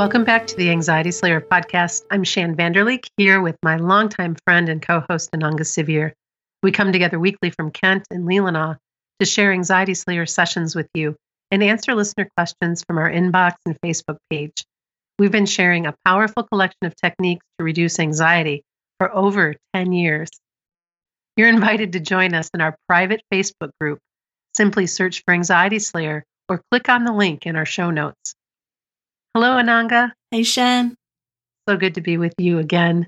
Welcome back to the Anxiety Slayer podcast. I'm Shan Vanderleek here with my longtime friend and co host Ananga Sivyer. We come together weekly from Kent and Leelanau to share Anxiety Slayer sessions with you and answer listener questions from our inbox and Facebook page. We've been sharing a powerful collection of techniques to reduce anxiety for over 10 years. You're invited to join us in our private Facebook group. Simply search for Anxiety Slayer or click on the link in our show notes. Hello, Ananga. Hey, Shan. So good to be with you again.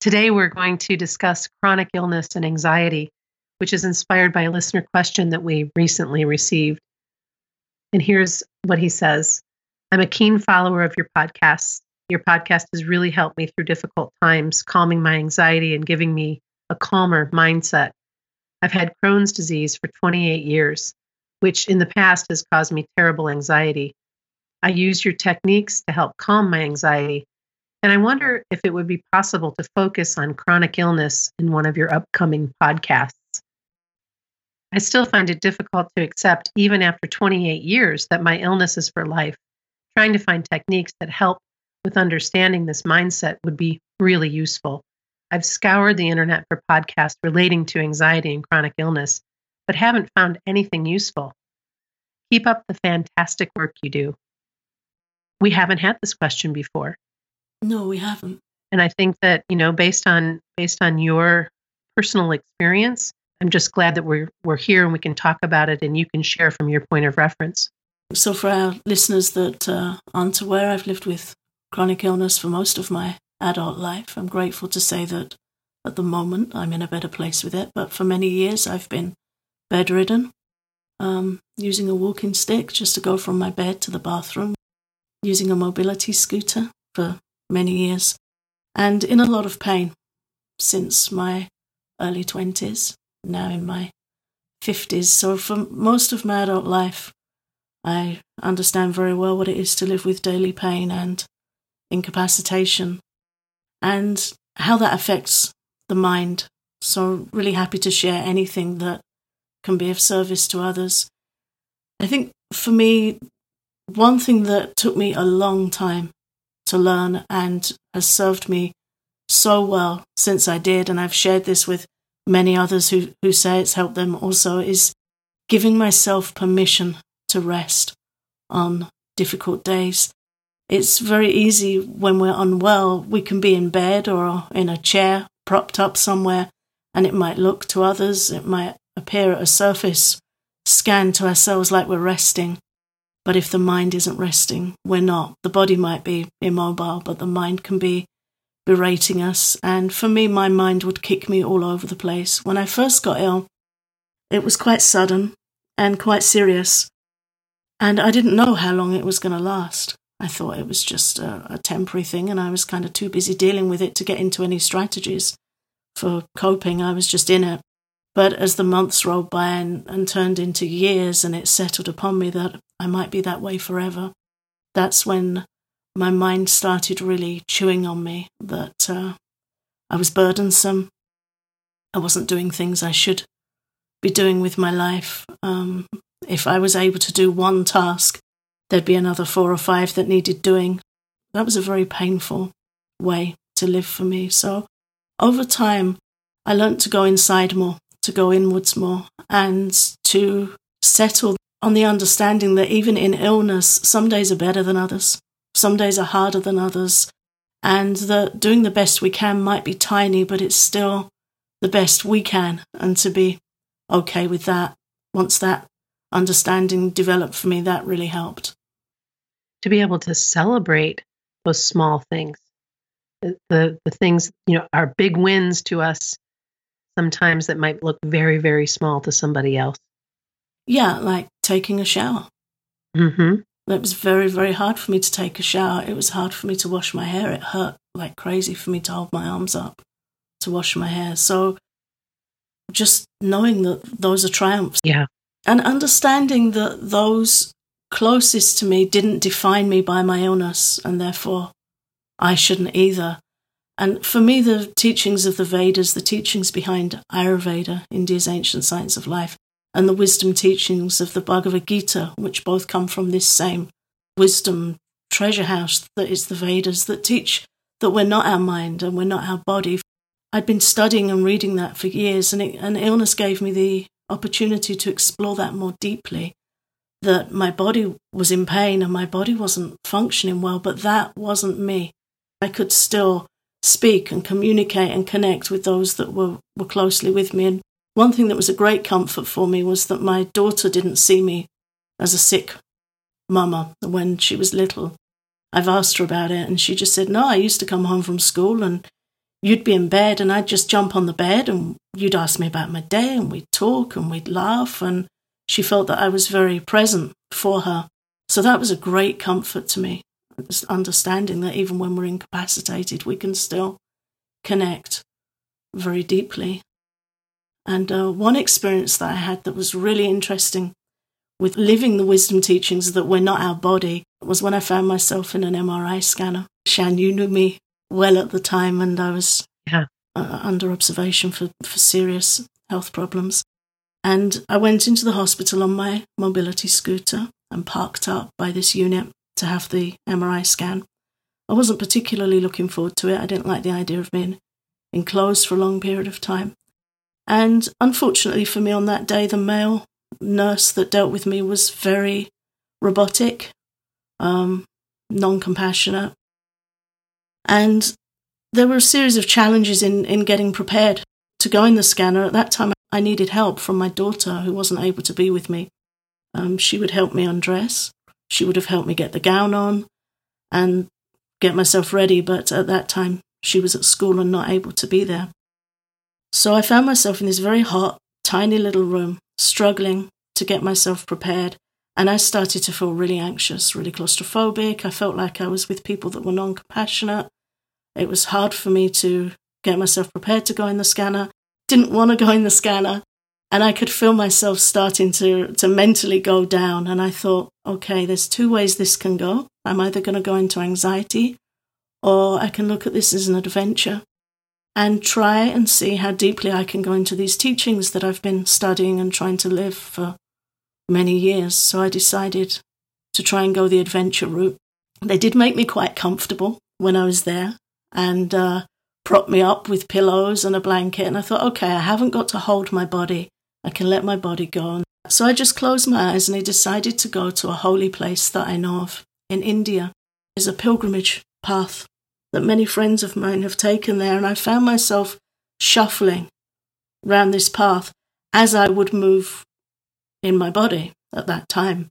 Today, we're going to discuss chronic illness and anxiety, which is inspired by a listener question that we recently received. And here's what he says I'm a keen follower of your podcasts. Your podcast has really helped me through difficult times, calming my anxiety and giving me a calmer mindset. I've had Crohn's disease for 28 years, which in the past has caused me terrible anxiety. I use your techniques to help calm my anxiety. And I wonder if it would be possible to focus on chronic illness in one of your upcoming podcasts. I still find it difficult to accept, even after 28 years, that my illness is for life. Trying to find techniques that help with understanding this mindset would be really useful. I've scoured the internet for podcasts relating to anxiety and chronic illness, but haven't found anything useful. Keep up the fantastic work you do we haven't had this question before. No, we haven't. And I think that, you know, based on based on your personal experience, I'm just glad that we're we're here and we can talk about it and you can share from your point of reference. So for our listeners that uh, aren't aware, I've lived with chronic illness for most of my adult life. I'm grateful to say that at the moment I'm in a better place with it, but for many years I've been bedridden, um, using a walking stick just to go from my bed to the bathroom using a mobility scooter for many years and in a lot of pain since my early 20s, now in my 50s. So, for most of my adult life, I understand very well what it is to live with daily pain and incapacitation and how that affects the mind. So, really happy to share anything that can be of service to others. I think for me, one thing that took me a long time to learn and has served me so well since I did, and I've shared this with many others who, who say it's helped them also, is giving myself permission to rest on difficult days. It's very easy when we're unwell, we can be in bed or in a chair, propped up somewhere, and it might look to others, it might appear at a surface scan to ourselves like we're resting. But if the mind isn't resting, we're not. The body might be immobile, but the mind can be berating us. And for me, my mind would kick me all over the place. When I first got ill, it was quite sudden and quite serious. And I didn't know how long it was going to last. I thought it was just a, a, temporary thing, and I was kind of too busy dealing with it to get into any strategies for coping. I was just in it. But as the months rolled by and, and turned into years, and it settled upon me that I might be that way forever, that's when my mind started really chewing on me that uh, I was burdensome. I wasn't doing things I should be doing with my life. Um, if I was able to do one task, there'd be another four or five that needed doing. That was a very painful way to live for me. So over time, I learned to go inside more to go inwards more and to settle on the understanding that even in illness, some days are better than others, some days are harder than others, and that doing the best we can might be tiny, but it's still the best we can, and to be okay with that. Once that understanding developed for me, that really helped. To be able to celebrate those small things, the, the, the things, you know, are big wins to us sometimes that might look very, very small to somebody else. Yeah, like taking a shower. Mm-hmm. It was very, very hard for me to take a shower. It was hard for me to wash my hair. It hurt like crazy for me to hold my arms up to wash my hair. So just knowing that those are triumphs. Yeah. And understanding that those closest to me didn't define me by my illness and therefore I shouldn't either. And for me, the teachings of the Vedas, the teachings behind Ayurveda, India's ancient science of life, and the wisdom teachings of the Bhagavad Gita, which both come from this same wisdom treasure house that is the Vedas that teach that we're not our mind and we're not our body. I'd been studying and reading that for years, and, it, illness gave me the opportunity to explore that more deeply. That my body was in pain and my body wasn't functioning well, but that wasn't me. I could still speak and communicate and connect with those that were, were closely with me. And one thing that was a great comfort for me was that my daughter didn't see me as a sick mama when she was little. I've asked her about it, and she just said, No, I used to come home from school and you'd be in bed, and I'd just jump on the bed and you'd ask me about my day, and we'd talk and we'd laugh. And she felt that I was very present for her. So that was a great comfort to me, understanding that even when we're incapacitated, we can still connect very deeply. And uh, one experience that I had that was really interesting with living the wisdom teachings that we're not our body was when I found myself in an MRI scanner. Shan, you knew me well at the time, and I was yeah. uh, under observation for, for serious health problems. And I went into the hospital on my mobility scooter and parked up by this unit to have the MRI scan. I wasn't particularly looking forward to it. I didn't like the idea of being enclosed for a long period of time. And unfortunately for me, on that day, the male nurse that dealt with me was very robotic, um, non compassionate. And there were a series of challenges in, in getting prepared to go in the scanner. At that time, I needed help from my daughter, who wasn't able to be with me. Um, she would help me undress, she would have helped me get the gown on and get myself ready, but at that time, she was at school and not able to be there. So I found myself in this very hot, tiny little room, struggling to get myself prepared. And I started to feel really anxious, really claustrophobic. I felt like I was with people that were non compassionate. It was hard for me to get myself prepared to go in the scanner. Didn't want to go in the scanner. And I could feel myself starting to, to mentally go down. And I thought, okay, there's two ways this can go. I'm either going to go into anxiety or I can look at this as an adventure and try and see how deeply I can go into these teachings that I've been studying and trying to live for many years. So I decided to try and go the adventure route. They did make me quite comfortable when I was there and uh, propped me up with pillows and a blanket. And I thought, okay, I haven't got to hold my body. I can let my body go. So I just closed my eyes and I decided to go to a holy place that I know of in India. It's a pilgrimage path that many friends of mine have taken there, and I found myself shuffling round this path as I would move in my body at that time.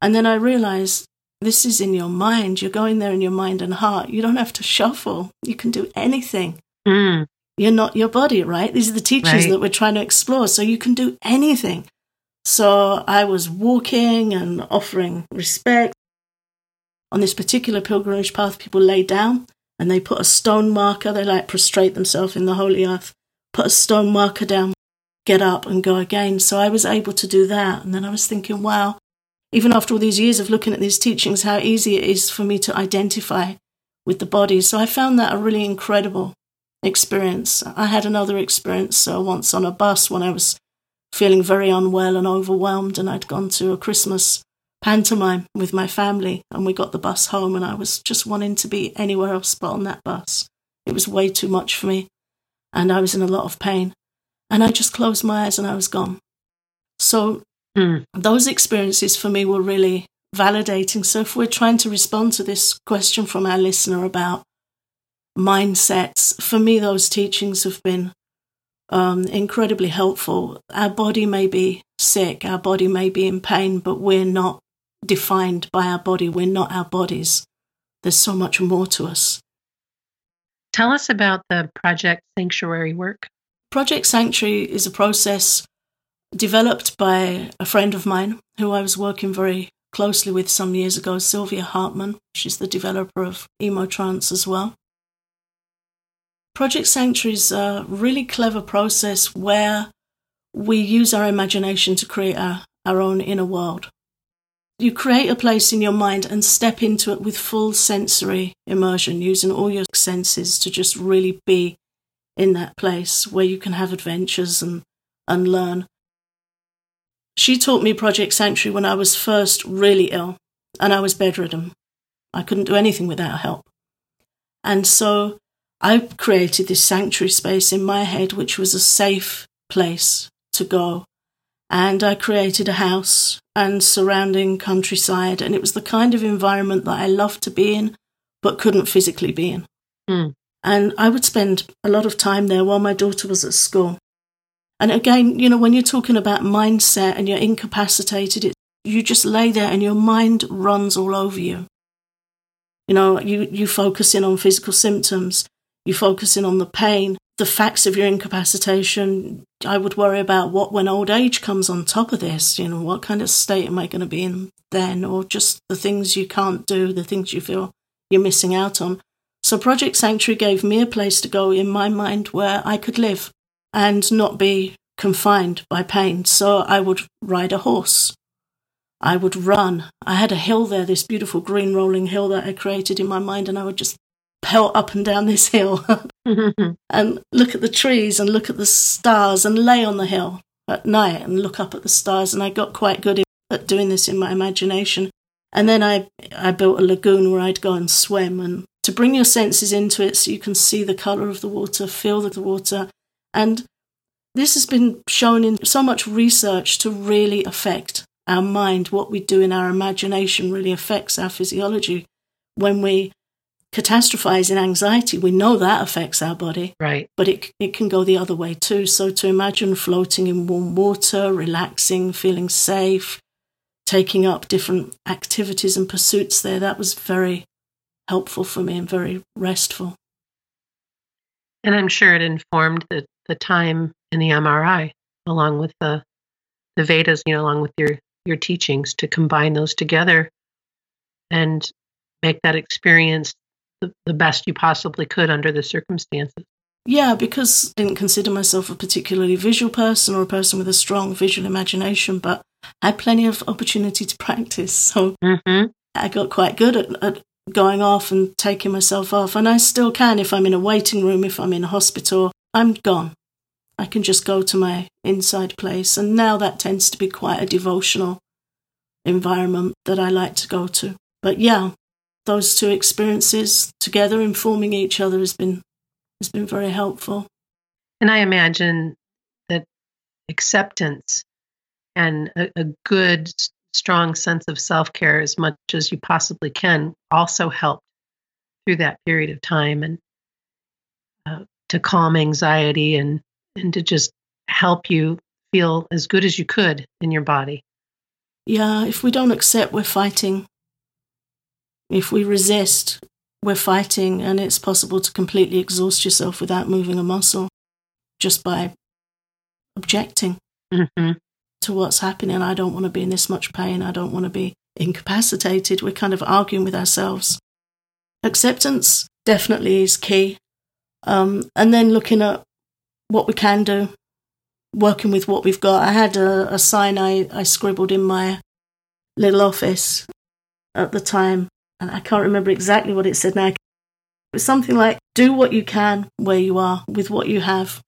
And then I realized this is in your mind. You're going there in your mind and heart. You don't have to shuffle. You can do anything. Mm. You're not your body, right? These are the teachings right. that we're trying to explore. So you can do anything. So I was walking and offering respect. On this particular pilgrimage path, people lay down and they put a stone marker, they like prostrate themselves in the holy earth, put a stone marker down, get up and go again. So I was able to do that. And then I was thinking, wow, even after all these years of looking at these teachings, how easy it is for me to identify with the body. So I found that a really incredible experience. I had another experience uh, once on a bus when I was feeling very unwell and overwhelmed, and I'd gone to a Christmas pantomime with my family and we got the bus home and I was just wanting to be anywhere else but on that bus. It was way too much for me and I was in a lot of pain. And I just closed my eyes and I was gone. So mm. those experiences for me were really validating. So if we're trying to respond to this question from our listener about mindsets, for me, those teachings have been um, incredibly helpful. Our body may be sick, our body may be in pain, but we're not defined by our body. We're not our bodies. There's so much more to us. Tell us about the Project Sanctuary work. Project Sanctuary is a process developed by a friend of mine who I was working very closely with some years ago, Silvia Hartmann. She's the developer of Emotrance as well. Project Sanctuary is a really clever process where we use our imagination to create our, our own inner world. You create a place in your mind and step into it with full sensory immersion, using all your senses to just really be in that place where you can have adventures and, and learn. She taught me Project Sanctuary when I was first really ill and I was bedridden. I couldn't do anything without help. And so I created this sanctuary space in my head, which was a safe place to go. And I created a house and surrounding countryside. And it was the kind of environment that I loved to be in, but couldn't physically be in. Mm. And I would spend a lot of time there while my daughter was at school. And again, you know, when you're talking about mindset and you're incapacitated, it, you just lay there and your mind runs all over you. You know, you, you focus in on physical symptoms, you focus in on the pain, the facts of your incapacitation. I would worry about what when old age comes on top of this, you know, what kind of state am I going to be in then, or just the things you can't do, the things you feel you're missing out on. So Project Sanctuary gave me a place to go in my mind where I could live and not be confined by pain. So I would ride a horse. I would run. I had a hill there, this beautiful green rolling hill that I created in my mind, and I would just pelt up and down this hill Mm-hmm. and look at the trees and look at the stars and lay on the hill at night and look up at the stars. And I got quite good at doing this in my imagination. And then I, I built a lagoon where I'd go and swim and to bring your senses into it so you can see the color of the water, feel the water. And this has been shown in so much research to really affect our mind. What we do in our imagination really affects our physiology. When we catastrophize in anxiety, we know that affects our body. Right. But it, it can go the other way too. So to imagine floating in warm water, relaxing, feeling safe, taking up different activities and pursuits there, that was very helpful for me and very restful. And I'm sure it informed the, the time in the MRI, along with the the Vedas, you know, along with your your teachings, to combine those together and make that experience the, the best you possibly could under the circumstances. Yeah, because I didn't consider myself a particularly visual person or a person with a strong visual imagination, but I had plenty of opportunity to practice. So mm-hmm. I got quite good at, at going off and taking myself off. And I still can if I'm in a waiting room, if I'm in a hospital, I'm gone. I can just go to my inside place. And now that tends to be quite a devotional environment that I like to go to. But yeah, those two experiences together informing each other has been has been very helpful. And I imagine that acceptance and a, a good strong sense of self care as much as you possibly can also helped through that period of time and uh, to calm anxiety and and to just help you feel as good as you could in your body. Yeah, if we don't accept, we're fighting. If we resist, we're fighting, and it's possible to completely exhaust yourself without moving a muscle just by objecting. Mm-hmm to what's happening. I don't want to be in this much pain. I don't want to be incapacitated. We're kind of arguing with ourselves. Acceptance definitely is key. Um, and then looking at what we can do, working with what we've got. I had a, a sign I, I scribbled in my little office at the time, and I can't remember exactly what it said now. It was something like, do what you can where you are with what you have.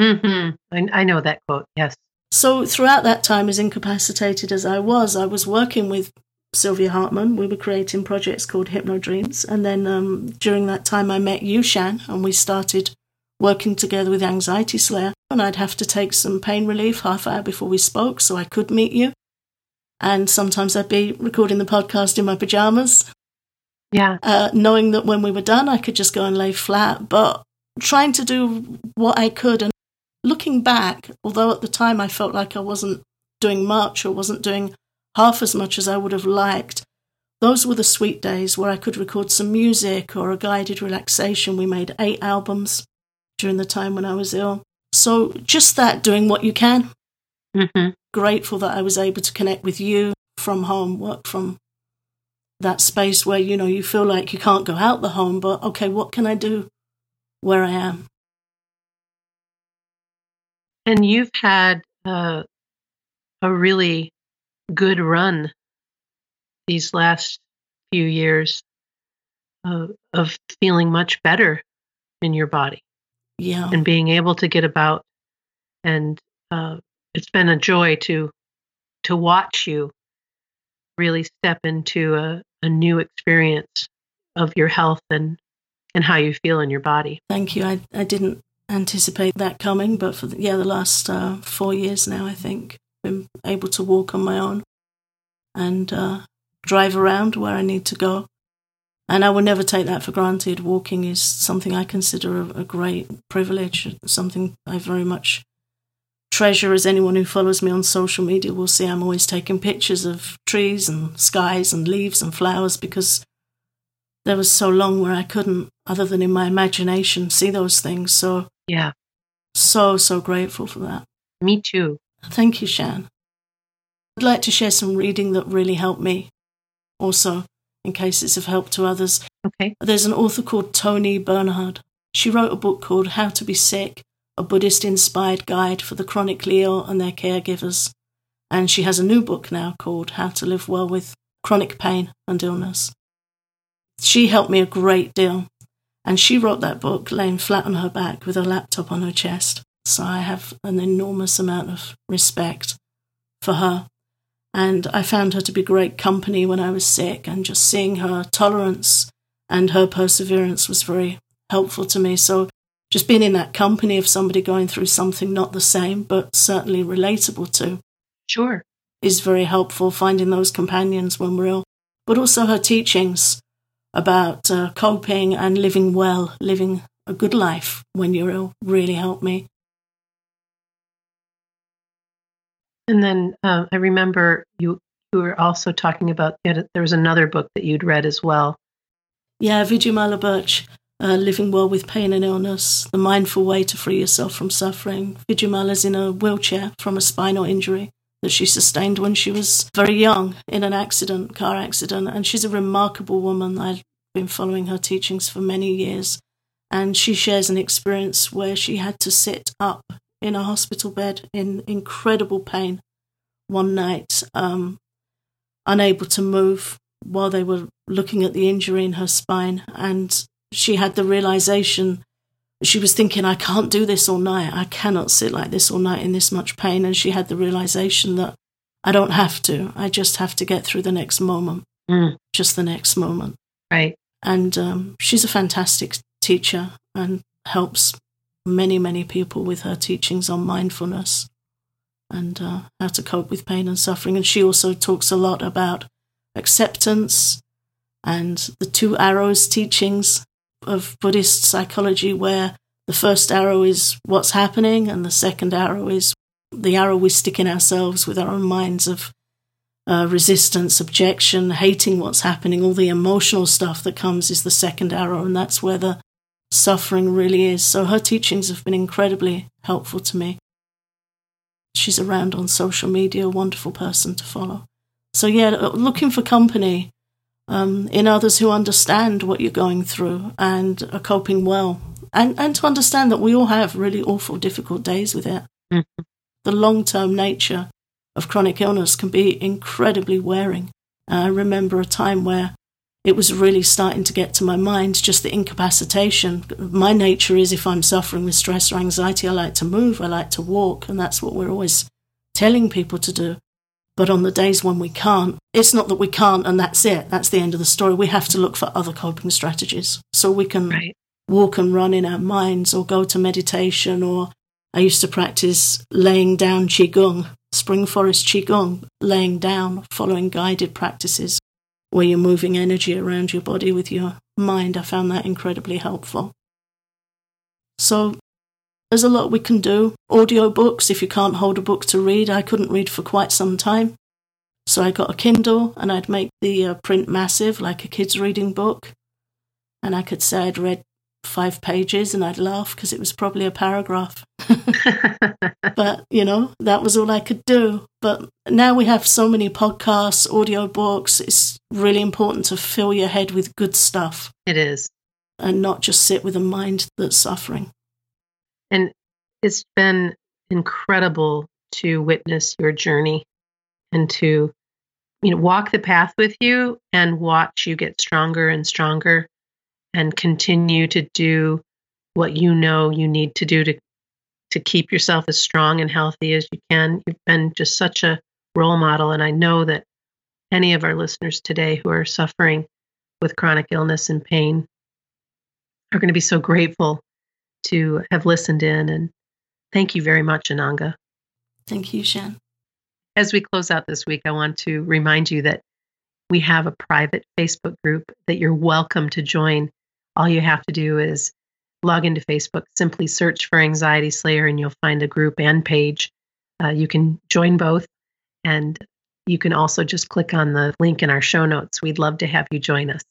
Mm-hmm. I, I know that quote, yes. So throughout that time, as incapacitated as I was, I was working with Silvia Hartmann. We were creating projects called Hypno Dreams, and then um, during that time, I met you, Shan, and we started working together with Anxiety Slayer. And I'd have to take some pain relief half hour before we spoke, so I could meet you. And sometimes I'd be recording the podcast in my pajamas. Yeah. Uh, knowing that when we were done, I could just go and lay flat, but trying to do what I could and looking back, although at the time I felt like I wasn't doing much or wasn't doing half as much as I would have liked, those were the sweet days where I could record some music or a guided relaxation. We made eight albums during the time when I was ill. So just that, doing what you can. Mm-hmm. Grateful that I was able to connect with you from home, work from that space where, you know, you feel like you can't go out the home, but okay, what can I do where I am? And you've had uh, a really good run these last few years uh, of feeling much better in your body. Yeah. And being able to get about. And uh, it's been a joy to to watch you really step into a, a new experience of your health and and how you feel in your body. Thank you. I I didn't anticipate that coming, but for the, yeah, the last uh, four years now, I think I've been able to walk on my own and uh, drive around where I need to go. And I will never take that for granted. Walking is something I consider a, a great privilege, something I very much treasure as anyone who follows me on social media will see I'm always taking pictures of trees and skies and leaves and flowers because there was so long where I couldn't, other than in my imagination, see those things. So, yeah, so, so grateful for that. Me too. Thank you, Shan. I'd like to share some reading that really helped me also, in case it's of help to others. Okay. There's an author called Toni Bernhard. She wrote a book called How to Be Sick, a Buddhist inspired guide for the chronically ill and their caregivers. And she has a new book now called How to Live Well with Chronic Pain and Illness. She helped me a great deal, and she wrote that book laying flat on her back with her laptop on her chest. So I have an enormous amount of respect for her. And I found her to be great company when I was sick, and just seeing her tolerance and her perseverance was very helpful to me. So just being in that company of somebody going through something not the same, but certainly relatable to. Sure. Is very helpful finding those companions when we're ill. But also her teachings about uh, coping and living well, living a good life when you're ill really helped me. And then uh, I remember you you were also talking about there was another book that you'd read as well. Yeah, Vidyamala Burch, uh, Living Well with Pain and Illness, The Mindful Way to Free Yourself from Suffering. Vidyamala's in a wheelchair from a spinal injury that she sustained when she was very young in an accident, car accident. And she's a remarkable woman. I've been following her teachings for many years. And she shares an experience where she had to sit up in a hospital bed in incredible pain one night, um, unable to move while they were looking at the injury in her spine. And she had the realization she was thinking, I can't do this all night. I cannot sit like this all night in this much pain. And she had the realization that I don't have to. I just have to get through the next moment, mm. just the next moment. Right. And um, she's a fantastic teacher and helps many, many people with her teachings on mindfulness and uh, how to cope with pain and suffering. And she also talks a lot about acceptance and the two arrows teachings of Buddhist psychology, where the first arrow is what's happening, and the second arrow is the arrow we stick in ourselves with our own minds of uh, resistance, objection, hating what's happening, all the emotional stuff that comes is the second arrow, and that's where the suffering really is. So her teachings have been incredibly helpful to me. She's around on social media, a wonderful person to follow. So, yeah, looking for company um, in others who understand what you're going through and are coping well. And, and to understand that we all have really awful, difficult days with it. Mm-hmm. The long term nature of chronic illness can be incredibly wearing. I remember a time where it was really starting to get to my mind just the incapacitation. My nature is if I'm suffering with stress or anxiety, I like to move, I like to walk, and that's what we're always telling people to do. But on the days when we can't, it's not that we can't and that's it, that's the end of the story. We have to look for other coping strategies so we can right. walk and run in our minds or go to meditation. Or I used to practice laying down Qigong, Spring Forest Qigong, laying down, following guided practices where you're moving energy around your body with your mind. I found that incredibly helpful. So there's a lot we can do. Audio books, if you can't hold a book to read, I couldn't read for quite some time. So I got a Kindle and I'd make the uh, print massive, like a kid's reading book. And I could say I'd read five pages and I'd laugh because it was probably a paragraph. but, you know, that was all I could do. But now we have so many podcasts, audio books. It's really important to fill your head with good stuff. It is. And not just sit with a mind that's suffering. And it's been incredible to witness your journey and to you know walk the path with you and watch you get stronger and stronger and continue to do what you know you need to do to to keep yourself as strong and healthy as you can. You've been just such a role model and I know that any of our listeners today who are suffering with chronic illness and pain are going to be so grateful to have listened in. And thank you very much, Ananga. Thank you, Shan. As we close out this week, I want to remind you that we have a private Facebook group that you're welcome to join. All you have to do is log into Facebook, simply search for Anxiety Slayer, and you'll find a group and page. Uh, you can join both, and you can also just click on the link in our show notes. We'd love to have you join us.